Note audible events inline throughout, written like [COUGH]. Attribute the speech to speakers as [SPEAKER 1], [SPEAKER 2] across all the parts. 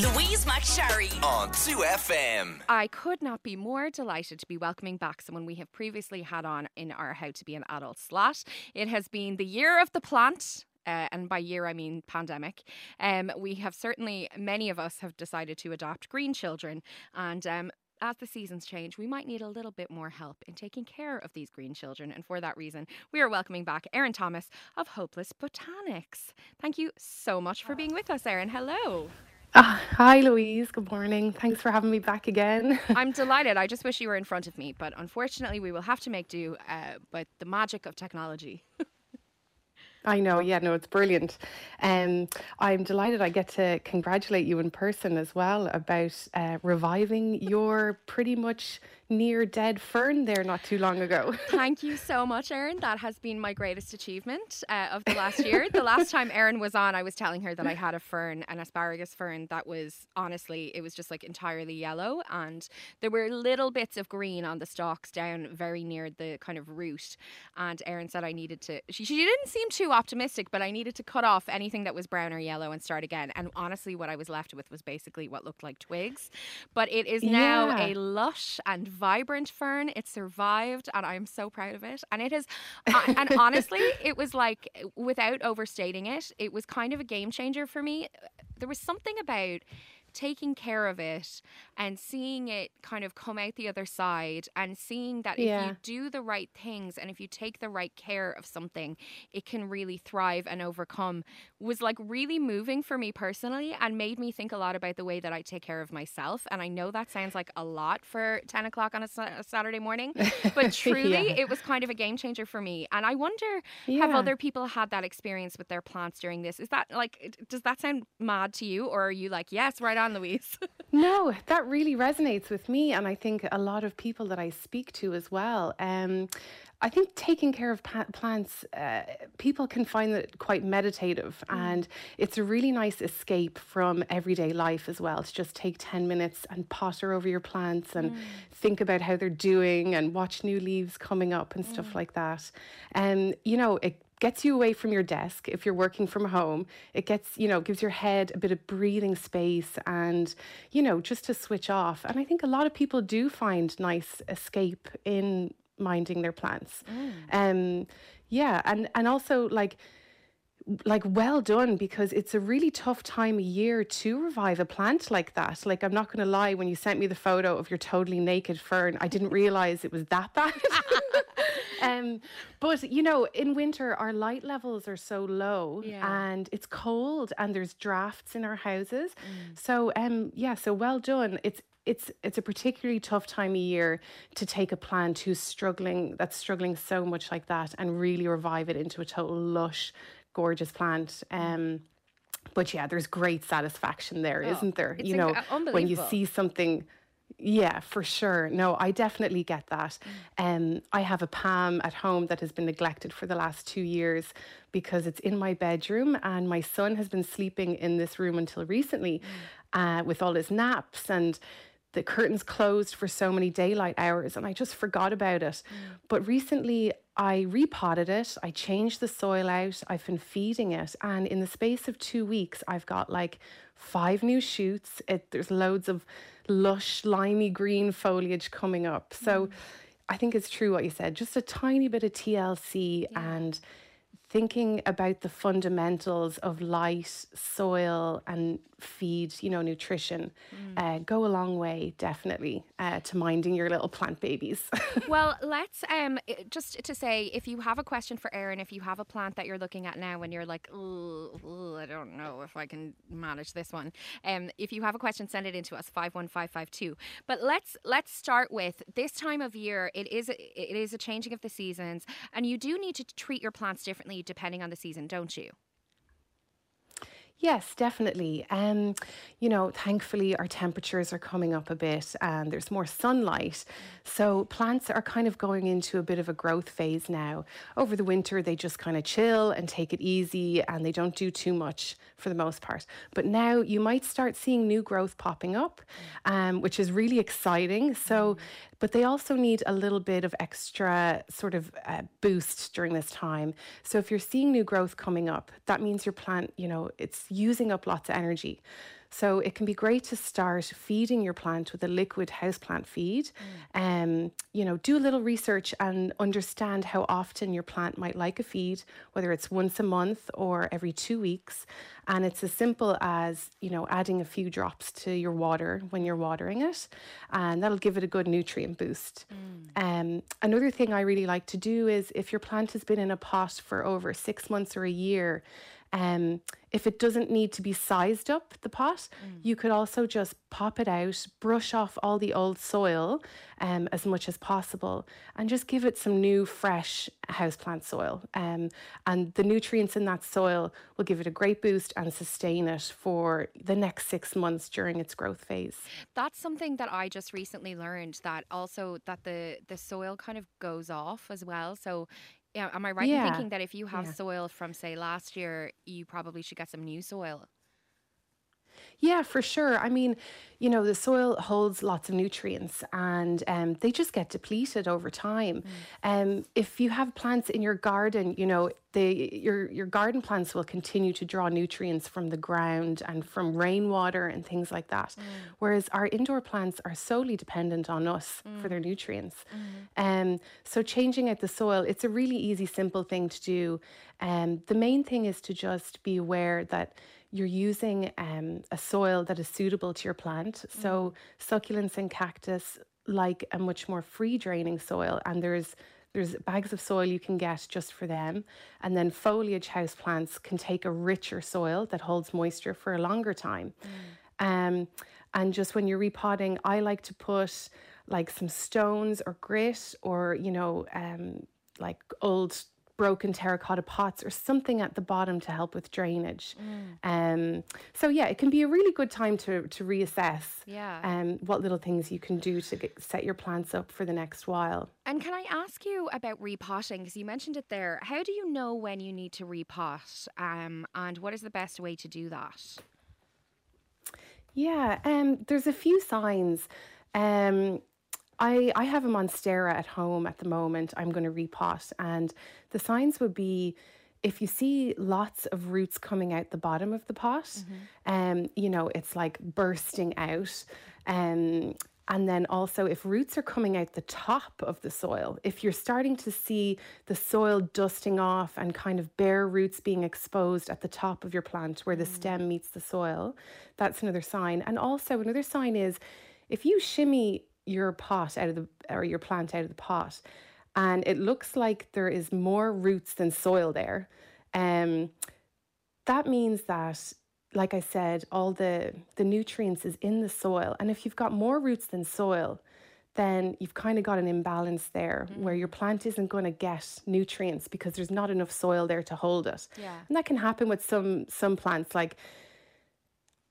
[SPEAKER 1] Louise McSharry on 2FM.
[SPEAKER 2] I could not be more delighted to be welcoming back someone we have previously had on in our How to Be an Adult slot. It has been the year of the plant. Uh, and by year I mean pandemic. Um, we have certainly, many of us have decided to adopt green children, and um, as the seasons change, we might need a little bit more help in taking care of these green children. And for that reason, we are welcoming back Erin Thomas of Hopeless Botanics. Thank you so much for being with us, Erin. Hello.
[SPEAKER 3] Uh, hi, Louise. Good morning. Thanks for having me back again. [LAUGHS]
[SPEAKER 2] I'm delighted. I just wish you were in front of me, but unfortunately, we will have to make do uh, with the magic of technology.
[SPEAKER 3] I know, yeah, no, it's brilliant. Um, I'm delighted I get to congratulate you in person as well about uh, reviving your pretty much near dead fern there not too long ago. [LAUGHS]
[SPEAKER 2] Thank you so much, Erin. That has been my greatest achievement uh, of the last year. the last [LAUGHS] time Erin was on, I was telling her that I had a fern, an asparagus fern that was honestly, it was just like entirely yellow, and there were little bits of green on the stalks down very near the kind of root. And Erin said I needed to. She, she didn't seem too optimistic, but I needed to cut off anything that was brown or yellow and start again. And honestly, what I was left with was basically what looked like twigs. But it is now
[SPEAKER 3] Yeah.
[SPEAKER 2] a lush and vibrant fern. It survived, and I'm so proud of it. And it is, uh, [LAUGHS] and honestly, it was like, without overstating it, it was kind of a game changer for me. There was something about taking care of it and seeing it kind of come out the other side and seeing that if you do the right things and if you take the right care of something it can really thrive and overcome was like really moving for me personally and made me think a lot about the way that I take care of myself. And I know that sounds like a lot for 10 o'clock on a, a Saturday morning but [LAUGHS] truly
[SPEAKER 3] Yeah.
[SPEAKER 2] it was kind of a game changer for me. And I wonder have other people had that experience with their plants during this? Is that like does that sound mad to you or are you like yes right on Louise [LAUGHS]
[SPEAKER 3] No, that really resonates with me, and I think a lot of people that I speak to as well. Um, I think taking care of pa- plants, uh, people can find it quite meditative, and it's a really nice escape from everyday life as well. To just take 10 minutes and potter over your plants and think about how they're doing and watch new leaves coming up and stuff like that. And, you know, it gets you away from your desk if you're working from home. It gets, you know, gives your head a bit of breathing space and, you know, just to switch off. And I think a lot of people do find nice escape in minding their plants. Um yeah, and and also like like well done because it's a really tough time of year to revive a plant like that. Like I'm not going to lie when you sent me the photo of your totally naked fern, I didn't realize it was that [LAUGHS] bad. [LAUGHS] um but you know, in winter our light levels are so low
[SPEAKER 2] Yeah.
[SPEAKER 3] and it's cold and there's drafts in our houses. So um yeah, so well done. It's it's it's a particularly tough time of year to take a plant who's struggling that's struggling so much like that and really revive it into a total lush gorgeous plant um but yeah there's great satisfaction there
[SPEAKER 2] Oh,
[SPEAKER 3] not there you know when you see something yeah, for sure. No, I definitely get that. Um, I have a palm at home that has been neglected for the last two years because it's in my bedroom, and my son has been sleeping in this room until recently uh, with all his naps and the curtains closed for so many daylight hours, and I just forgot about it. But recently, I repotted it. I changed the soil out. I've been feeding it, and in the space of two weeks, I've got like five new shoots. It, there's loads of lush, limey green foliage coming up. So mm. I think it's true what you said. Just a tiny bit of TLC and thinking about the fundamentals of light, soil, and feed, you know, nutrition, uh, go a long way, definitely, uh, to minding your little plant babies. [LAUGHS]
[SPEAKER 2] well, let's um just to say if you have a question for Erin, if you have a plant that you're looking at now and you're like, "Ugh, ugh, I don't know if I can manage this one. Um, if you have a question, send it in to us five one five five two. But let's let's start with this time of year. It is a, it is a changing of the seasons, and you do need to treat your plants differently depending on the season, don't you?
[SPEAKER 3] Yes, definitely. Um, you know, thankfully our temperatures are coming up a bit and there's more sunlight. So plants are kind of going into a bit of a growth phase now. Over the winter, they just kind of chill and take it easy and they don't do too much for the most part. But now you might start seeing new growth popping up, um, which is really exciting. So, but they also need a little bit of extra sort of uh, boost during this time. So if you're seeing new growth coming up, that means your plant, you know, it's using up lots of energy. So it can be great to start feeding your plant with a liquid houseplant feed. Mm. Um, you know, do a little research and understand how often your plant might like a feed, whether it's once a month or every two weeks. And it's as simple as, you know, adding a few drops to your water when you're watering it. And that'll give it a good nutrient boost. Mm. Um, another thing I really like to do is if your plant has been in a pot for over six months or a year, um, if it doesn't need to be sized up, the pot, mm. you could also just pop it out, brush off all the old soil um, as much as possible, and just give it some new, fresh houseplant soil. Um, and the nutrients in that soil will give it a great boost and sustain it for the next six months during its growth phase.
[SPEAKER 2] That's something that I just recently learned that also that the the soil kind of goes off as well. So yeah, am I right yeah. in thinking that if you have yeah. soil from say last year, you probably should get some new soil?
[SPEAKER 3] Yeah, for sure. I mean, you know, the soil holds lots of nutrients and um, they just get depleted over time. Mm. Um, if you have plants in your garden, you know, the, your, your garden plants will continue to draw nutrients from the ground and from rainwater and things like that. Mm. Whereas our indoor plants are solely dependent on us mm. for their nutrients. Mm. Um, so changing out the soil, it's a really easy, simple thing to do. Um, the main thing is to just be aware that you're using um, a soil that is suitable to your plant. Mm. So succulents and cactus like a much more free draining soil, and there's there's bags of soil you can get just for them. And then foliage house plants can take a richer soil that holds moisture for a longer time. Mm. Um, and just when you're repotting, I like to put like some stones or grit or, you know, um, like old broken terracotta pots or something at the bottom to help with drainage. Mm. Um, so yeah, it can be a really good time to to reassess.
[SPEAKER 2] Yeah.
[SPEAKER 3] Um, what little things you can do to get, set your plants up for the next while.
[SPEAKER 2] And can I ask you about repotting? Because you mentioned it there. How do you know when you need to repot? Um, and what is the best way to do that?
[SPEAKER 3] Yeah, um, there's a few signs. Um, I, I have a monstera at home at the moment. I'm going to repot, and the signs would be if you see lots of roots coming out the bottom of the pot, mm-hmm. um, you know, it's like bursting out. Um, and then also, if roots are coming out the top of the soil, if you're starting to see the soil dusting off and kind of bare roots being exposed at the top of your plant where the mm. stem meets the soil, that's another sign. And also, another sign is if you shimmy your pot out of the or your plant out of the pot and it looks like there is more roots than soil there um that means that like i said all the the nutrients is in the soil and if you've got more roots than soil then you've kind of got an imbalance there mm. where your plant isn't going to get nutrients because there's not enough soil there to hold it.
[SPEAKER 2] Yeah.
[SPEAKER 3] And that can happen with some some plants like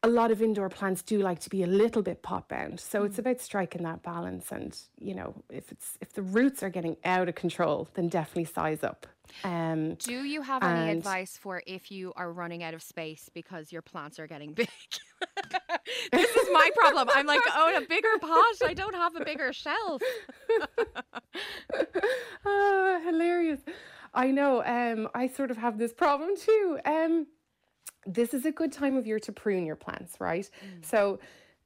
[SPEAKER 3] a lot of indoor plants do like to be a little bit pot bound. So mm. it's about striking that balance and, you know, if it's if the roots are getting out of control, then definitely size up. Um,
[SPEAKER 2] do you have any advice for if you are running out of space because your plants are getting [LAUGHS] big? this is my problem. I'm like, oh, a bigger pot. I don't have a bigger shelf. [LAUGHS]
[SPEAKER 3] oh, hilarious. I know. Um, I sort of have this problem too. Um, this is a good time of year to prune your plants, right? Mm. So,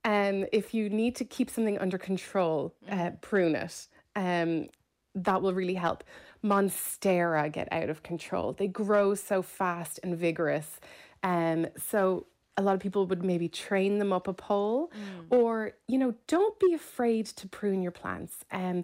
[SPEAKER 3] um, if you need to keep something under control, uh, mm. uh, prune it. Um, that will really help. Monstera get out of control. They grow so fast and vigorous. Um, so a lot of people would maybe train them up a pole mm. or you know don't be afraid to prune your plants um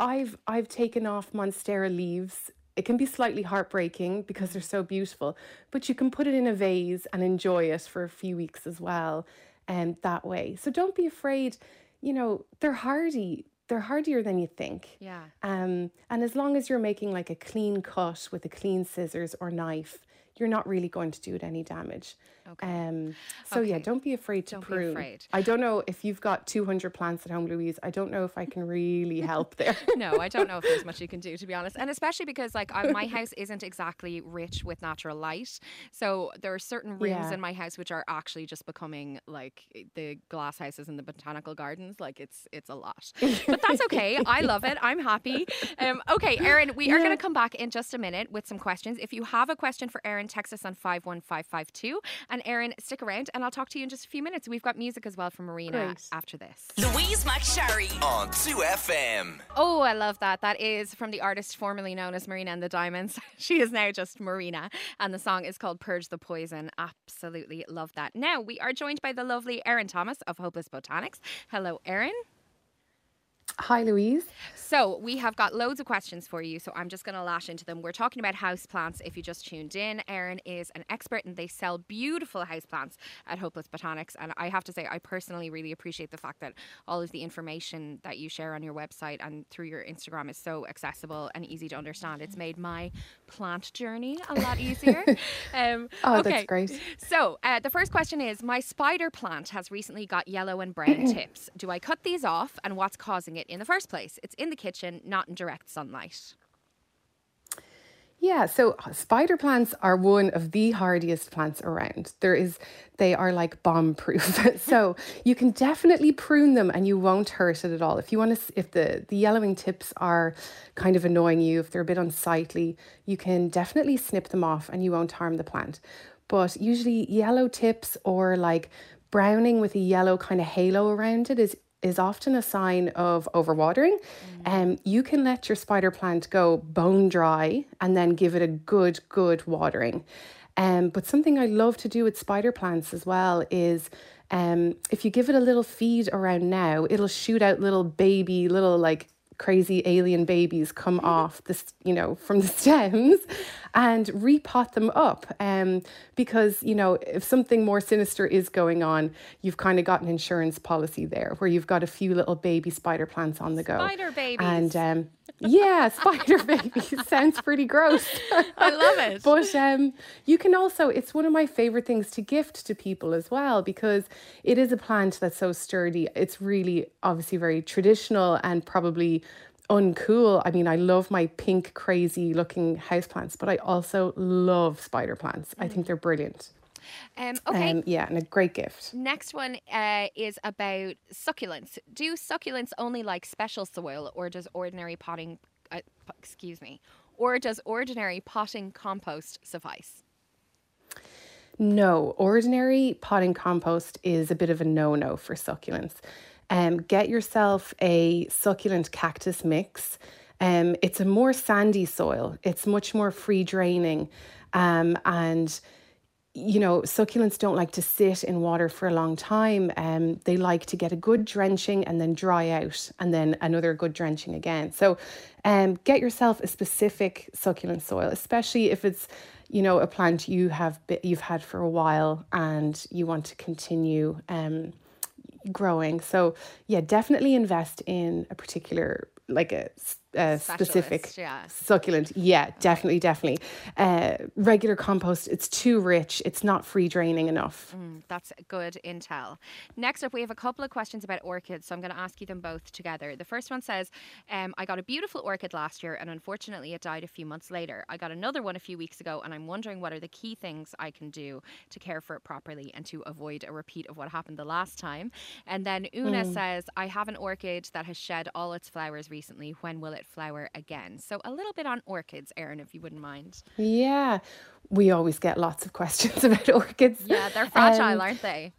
[SPEAKER 3] i've i've taken off monstera leaves it can be slightly heartbreaking because they're so beautiful, but you can put it in a vase and enjoy it for a few weeks as well, and um, that way. So don't be afraid. You know, they're hardy. They're hardier than you think.
[SPEAKER 2] Yeah.
[SPEAKER 3] Um, and as long as you're making like a clean cut with a clean scissors or knife, you're not really going to do it any damage. Okay. Um, so okay. yeah, don't be afraid to
[SPEAKER 2] don't
[SPEAKER 3] prune.
[SPEAKER 2] Afraid.
[SPEAKER 3] I don't know if you've got 200 plants at home, Louise. I don't know if I can really [LAUGHS] help there. [LAUGHS]
[SPEAKER 2] no, I don't know if there's much you can do to be honest, and especially because like I, my house isn't exactly rich with natural light, so there are certain rooms yeah. in my house which are actually just becoming like the glass houses in the botanical gardens. Like it's it's a lot, but that's okay. [LAUGHS] I love it. I'm happy. Um, okay, Erin, we yeah. are going to come back in just a minute with some questions. If you have a question for Erin Erin, text us on 51552. And Erin, stick around and I'll talk to you in just a few minutes. We've got music as well from Marina
[SPEAKER 3] Great.
[SPEAKER 2] after this.
[SPEAKER 1] Louise McSharry on 2FM.
[SPEAKER 2] Oh, I love that. That is from the artist formerly known as Marina and the Diamonds. [LAUGHS] she is now just Marina. And the song is called Purge the Poison. Absolutely love that. Now, we are joined by the lovely Erin Thomas of Hopeless Botanics. Hello, Erin.
[SPEAKER 3] Hi, Louise.
[SPEAKER 2] So we have got loads of questions for you. So I'm just going to lash into them. We're talking about houseplants. If you just tuned in, Erin is an expert and they sell beautiful houseplants at Hopeless Botanics. And I have to say, I personally really appreciate the fact that all of the information that you share on your website and through your Instagram is so accessible and easy to understand. It's made my plant journey a lot easier. [LAUGHS] um,
[SPEAKER 3] Oh,
[SPEAKER 2] okay.
[SPEAKER 3] that's great.
[SPEAKER 2] So uh, the first question is My spider plant has recently got yellow and brown [CLEARS THROAT] tips. Do I cut these off and what's causing it in the first place? It's in the kitchen, not in direct sunlight.
[SPEAKER 3] Yeah, so uh, spider plants are one of the hardiest plants around. There is they are like bomb proof. [LAUGHS] so you can definitely prune them and you won't hurt it at all. If you want to if the the yellowing tips are kind of annoying you, if they're a bit unsightly, you can definitely snip them off and you won't harm the plant. But usually yellow tips or like browning with a yellow kind of halo around it is is often a sign of overwatering. Um, you can let your spider plant go bone dry and then give it a good, good watering. Um, but something I love to do with spider plants as well is um, if you give it a little feed around now, it'll shoot out little baby, little like crazy alien babies come [LAUGHS] off this, you know, from the [LAUGHS] stems and repot them up. Um, because, you know, if something more sinister is going on, you've kind of got an insurance policy there where you've got a few little baby spider plants on the go.
[SPEAKER 2] Spider babies.
[SPEAKER 3] And um, yeah, [LAUGHS] spider babies sounds pretty gross. [LAUGHS]
[SPEAKER 2] I love it.
[SPEAKER 3] But um, you can also, it's one of my favorite things to gift to people as well because it is a plant that's so sturdy. It's really obviously very traditional and probably uncool. I mean, I love my pink, crazy looking houseplants, but I also love spider plants. I think they're brilliant.
[SPEAKER 2] Um, okay.
[SPEAKER 3] Um, yeah, and a great gift.
[SPEAKER 2] Next one uh, is about succulents. Do succulents only like special soil, or does ordinary potting, uh, excuse me, or does ordinary potting compost suffice?
[SPEAKER 3] No, ordinary potting compost is a bit of a no no for succulents. Um, get yourself a succulent cactus mix. Um, it's a more sandy soil, it's much more free draining. Um, and you know, succulents don't like to sit in water for a long time. Um, they like to get a good drenching and then dry out, and then another good drenching again. So, um, get yourself a specific succulent soil, especially if it's, you know, a plant you have you've had for a while and you want to continue um, growing. So, yeah, definitely invest in a particular, like a, a specific
[SPEAKER 2] yeah.
[SPEAKER 3] succulent. Yeah, definitely, definitely. Uh, regular compost, it's too rich. It's not free draining enough.
[SPEAKER 2] Mm, that's good intel. Next up, we have a couple of questions about orchids, so I'm going to ask you them both together. The first one says, um, I got a beautiful orchid last year, and unfortunately, it died a few months later. I got another one a few weeks ago, and I'm wondering what are the key things I can do to care for it properly and to avoid a repeat of what happened the last time. And then Una says, I have an orchid that has shed all its flowers recently. When will it flower again? So a little bit on orchids, Erin, if you wouldn't mind.
[SPEAKER 3] Yeah, we always get lots of [LAUGHS] questions about orchids.
[SPEAKER 2] Yeah, they're fragile,
[SPEAKER 3] Um,
[SPEAKER 2] aren't they?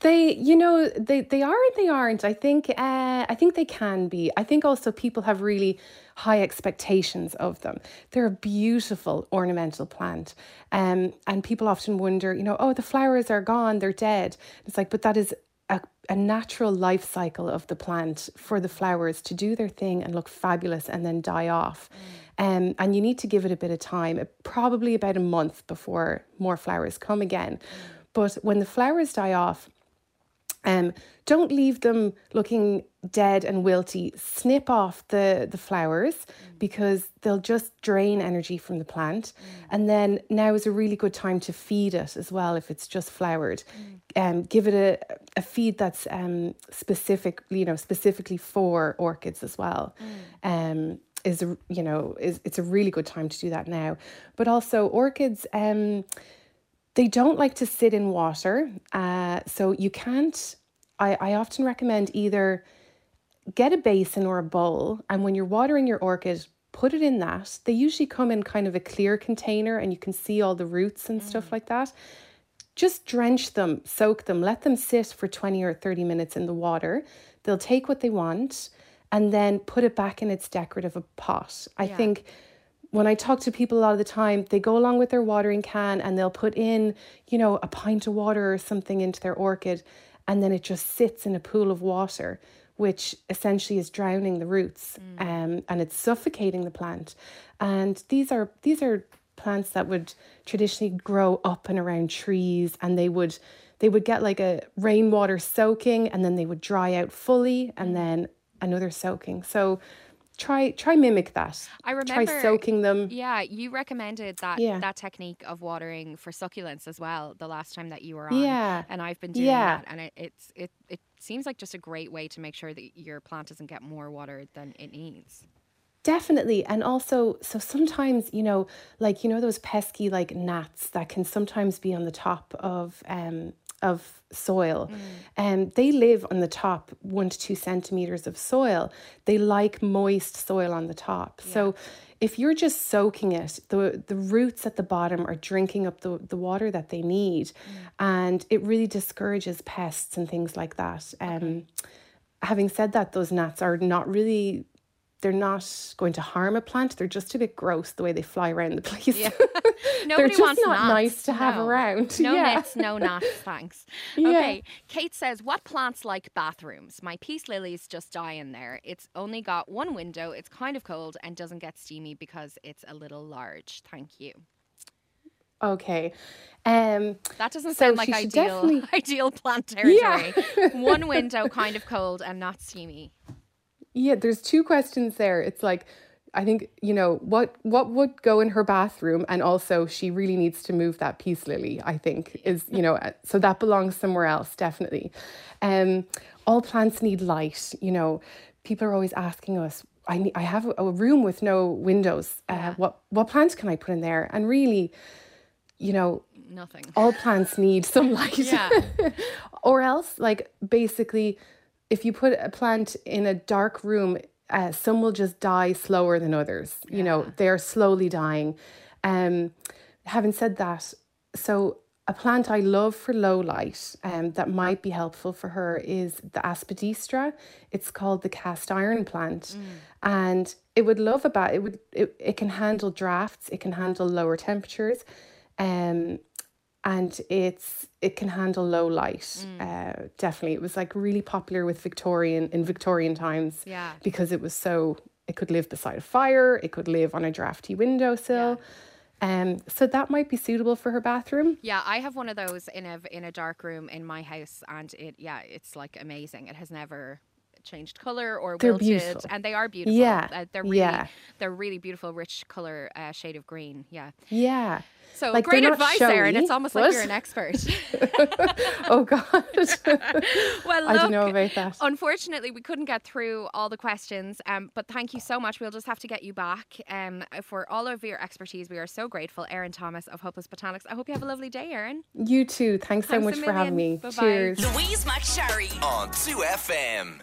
[SPEAKER 3] They, you know, they they are and they aren't. I think uh, I think they can be. I think also people have really high expectations of them. They're a beautiful ornamental plant, um, and people often wonder, you know, oh, the flowers are gone, they're dead. It's like, but that is a, a natural life cycle of the plant for the flowers to do their thing and look fabulous and then die off. Um, and you need to give it a bit of time, probably about a month before more flowers come again. But when the flowers die off, um, don't leave them looking dead and wilty. Snip off the, the flowers because they'll just drain energy from the plant. And then now is a really good time to feed it as well if it's just flowered. Um, give it a, a feed that's um, specific, you know, specifically for orchids as well. Um, is you know is it's a really good time to do that now. But also orchids. Um, they don't like to sit in water. Uh, so you can't, I, I often recommend either get a basin or a bowl, and when you're watering your orchid, put it in that. They usually come in kind of a clear container and you can see all the roots and mm. stuff like that. Just drench them, soak them, let them sit for 20 or 30 minutes in the water. They'll take what they want and then put it back in its decorative pot. I yeah. think when I talk to people a lot of the time, they go along with their watering can and they'll put in, you know, a pint of water or something into their orchid and then it just sits in a pool of water which essentially is drowning the roots mm. um, and it's suffocating the plant. And these are these are plants that would traditionally grow up and around trees and they would they would get like a rainwater soaking and then they would dry out fully and mm. then another soaking. So try try mimic that.
[SPEAKER 2] I remember
[SPEAKER 3] try soaking them.
[SPEAKER 2] Yeah, you recommended that yeah. that technique of watering for succulents as well the last time that you were on.
[SPEAKER 3] Yeah,
[SPEAKER 2] and I've been doing yeah. that, and it, it's it it seems like just a great way to make sure that your plant doesn't get more water than it needs.
[SPEAKER 3] Definitely. And also, so sometimes, you know, like, you know, those pesky like gnats that can sometimes be on the top of um of soil. And mm. um, they live on the top one to two centimeters of soil. They like moist soil on the top. Yeah. So if you're just soaking it, the the roots at the bottom are drinking up the, the water that they need. Mm. And it really discourages pests and things like that. Um, okay. having said that, those gnats are not really they're not going to harm a plant. They're just a bit gross the way they fly around the place. Yeah. [LAUGHS]
[SPEAKER 2] Nobody
[SPEAKER 3] they're
[SPEAKER 2] wants
[SPEAKER 3] not nice to have around.
[SPEAKER 2] No
[SPEAKER 3] yeah.
[SPEAKER 2] nits, no [LAUGHS] gnats, thanks. Yeah. Okay, Kate says, "What plants like bathrooms? My peace lilies just die in there. It's only got one window. It's kind of cold and doesn't get steamy because it's a little large. Thank you."
[SPEAKER 3] Okay. Um,
[SPEAKER 2] that doesn't so sound like ideal definitely... [LAUGHS] ideal plant territory. Yeah. one window, kind of cold and not steamy.
[SPEAKER 3] Yeah, there's two questions there. It's like I think you know what what would go in her bathroom, and also she really needs to move that peace lily. I think is you know uh, so that belongs somewhere else definitely. Um, all plants need light. You know, people are always asking us. I need, I have a room with no windows. Uh, yeah. What what plants can I put in there? And really, you know,
[SPEAKER 2] nothing.
[SPEAKER 3] All plants need some [LAUGHS] light. Yeah. or else, like basically if you put a plant in a dark room, uh, some will just die slower than others. Yeah. You know, they're slowly dying. Um, having said that, so a plant I love for low light um, that might be helpful for her is the aspidistra. It's called the cast iron plant. Mm. And it would love about it would it, it can handle drafts, it can handle lower temperatures. Um, and it's it can handle low light. Mm. Uh, definitely, it was like really popular with Victorian in Victorian times.
[SPEAKER 2] Yeah,
[SPEAKER 3] because it was so it could live beside a fire, it could live on a drafty windowsill. Yeah. Um, so that might be suitable for her bathroom.
[SPEAKER 2] Yeah, I have one of those in a in a dark room in my house, and it yeah, it's like amazing. It has never changed color or
[SPEAKER 3] they're
[SPEAKER 2] wilted,
[SPEAKER 3] beautiful.
[SPEAKER 2] and they are beautiful.
[SPEAKER 3] Yeah,
[SPEAKER 2] uh, they're really
[SPEAKER 3] yeah.
[SPEAKER 2] they're really beautiful, rich color uh, shade of green. Yeah,
[SPEAKER 3] yeah.
[SPEAKER 2] So like, great advice there, and it's almost what? like you're an expert. [LAUGHS]
[SPEAKER 3] oh God! [LAUGHS]
[SPEAKER 2] well,
[SPEAKER 3] look, I don't know about that.
[SPEAKER 2] Unfortunately, we couldn't get through all the questions, um, but thank you so much. We'll just have to get you back um, for all of your expertise. We are so grateful, Erin Thomas of Hopeless Botanics. I hope you have a lovely day, Erin.
[SPEAKER 3] You too. Thanks, Thanks so much for having me.
[SPEAKER 2] Bye-bye.
[SPEAKER 3] Cheers.
[SPEAKER 1] Louise McSharry on 2FM.